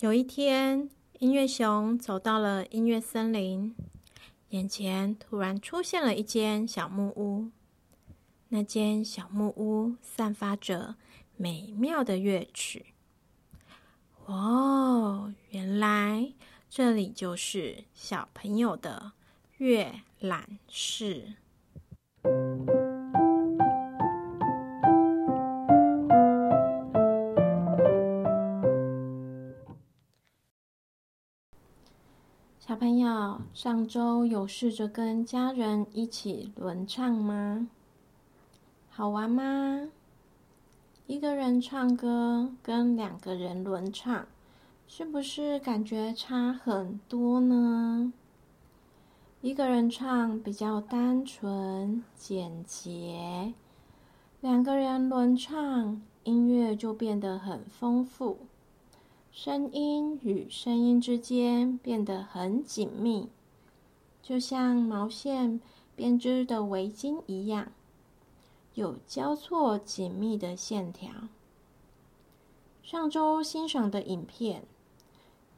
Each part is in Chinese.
有一天，音乐熊走到了音乐森林，眼前突然出现了一间小木屋。那间小木屋散发着美妙的乐曲。哦，原来这里就是小朋友的阅览室。小朋友，上周有试着跟家人一起轮唱吗？好玩吗？一个人唱歌跟两个人轮唱，是不是感觉差很多呢？一个人唱比较单纯简洁，两个人轮唱，音乐就变得很丰富。声音与声音之间变得很紧密，就像毛线编织的围巾一样，有交错紧密的线条。上周欣赏的影片，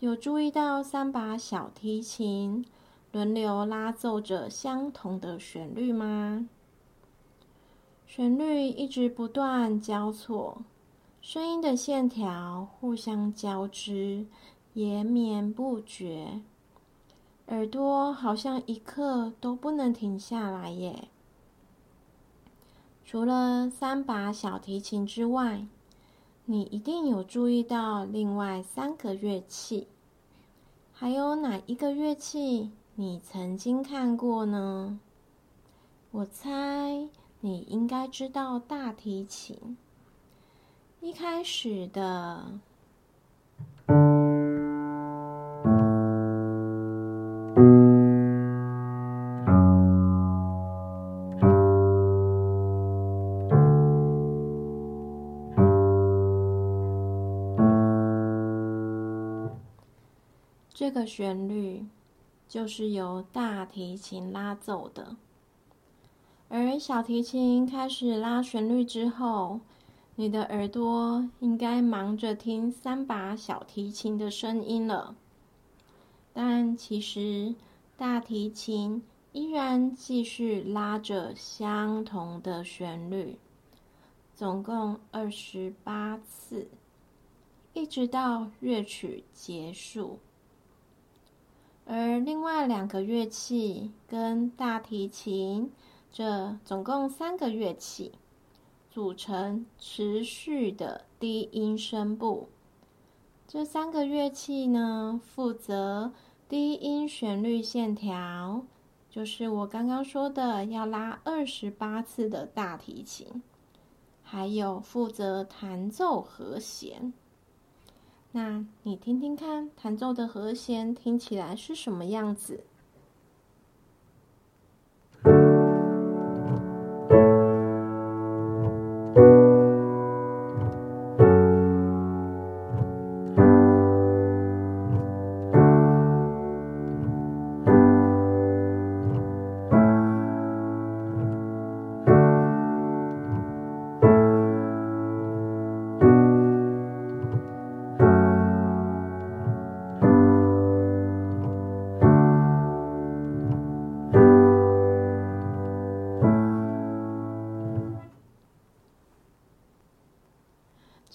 有注意到三把小提琴轮流拉奏着相同的旋律吗？旋律一直不断交错。声音的线条互相交织，延绵不绝，耳朵好像一刻都不能停下来耶。除了三把小提琴之外，你一定有注意到另外三个乐器。还有哪一个乐器你曾经看过呢？我猜你应该知道大提琴。一开始的这个旋律，就是由大提琴拉奏的，而小提琴开始拉旋律之后。你的耳朵应该忙着听三把小提琴的声音了，但其实大提琴依然继续拉着相同的旋律，总共二十八次，一直到乐曲结束。而另外两个乐器跟大提琴，这总共三个乐器。组成持续的低音声部。这三个乐器呢，负责低音旋律线条，就是我刚刚说的要拉二十八次的大提琴，还有负责弹奏和弦。那你听听看，弹奏的和弦听起来是什么样子？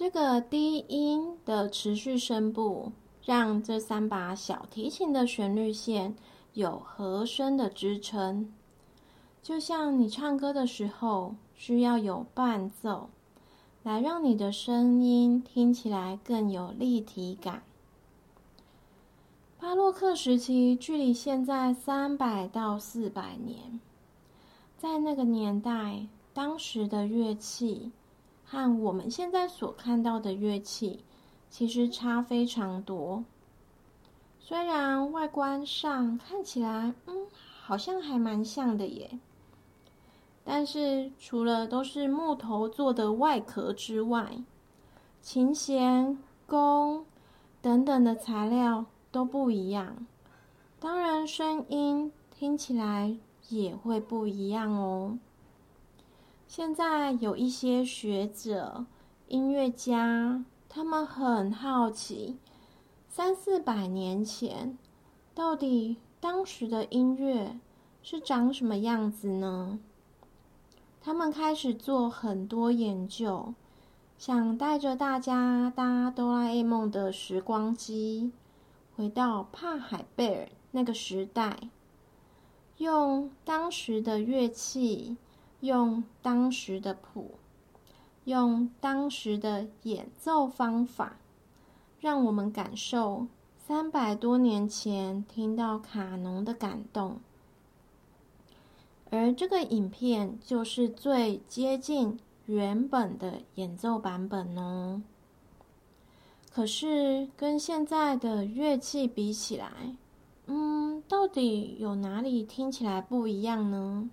这个低音的持续声部，让这三把小提琴的旋律线有和声的支撑。就像你唱歌的时候，需要有伴奏，来让你的声音听起来更有立体感。巴洛克时期距离现在三百到四百年，在那个年代，当时的乐器。和我们现在所看到的乐器其实差非常多。虽然外观上看起来，嗯，好像还蛮像的耶。但是除了都是木头做的外壳之外，琴弦、弓等等的材料都不一样。当然，声音听起来也会不一样哦。现在有一些学者、音乐家，他们很好奇，三四百年前，到底当时的音乐是长什么样子呢？他们开始做很多研究，想带着大家搭哆啦 A 梦的时光机，回到帕海贝尔那个时代，用当时的乐器，用当时的谱，用当时的演奏方法。让我们感受三百多年前听到卡农的感动，而这个影片就是最接近原本的演奏版本哦。可是跟现在的乐器比起来，嗯，到底有哪里听起来不一样呢？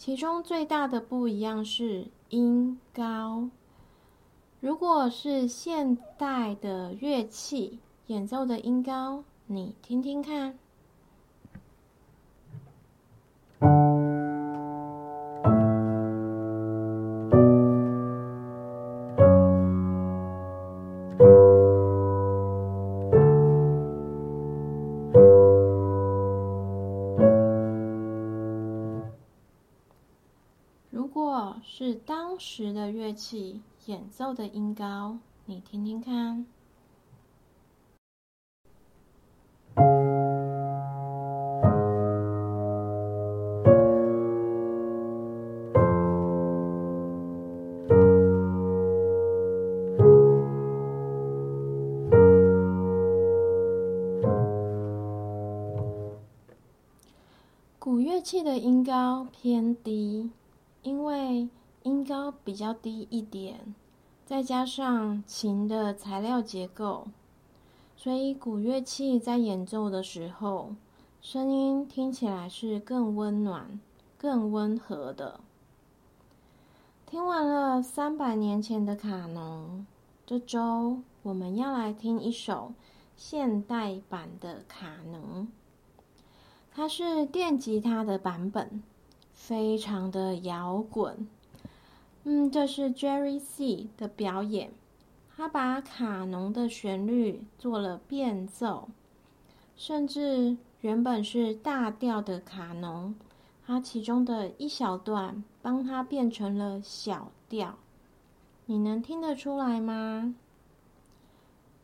其中最大的不一样是音高。如果是现代的乐器演奏的音高，你听听看。是当时的乐器。演奏的音高，你听听看。古乐器的音高偏低，因为音高比较低一点，再加上琴的材料结构，所以古乐器在演奏的时候，声音听起来是更温暖、更温和的。听完了三百年前的卡农，这周我们要来听一首现代版的卡农，它是电吉他的版本，非常的摇滚。嗯，这是 Jerry C 的表演，他把卡农的旋律做了变奏，甚至原本是大调的卡农，它其中的一小段帮它变成了小调，你能听得出来吗？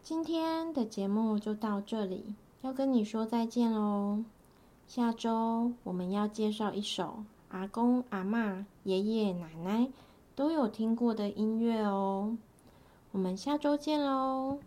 今天的节目就到这里，要跟你说再见喽。下周我们要介绍一首阿公、阿嬷、爷爷、奶奶。都有听过的音乐哦，我们下周见喽。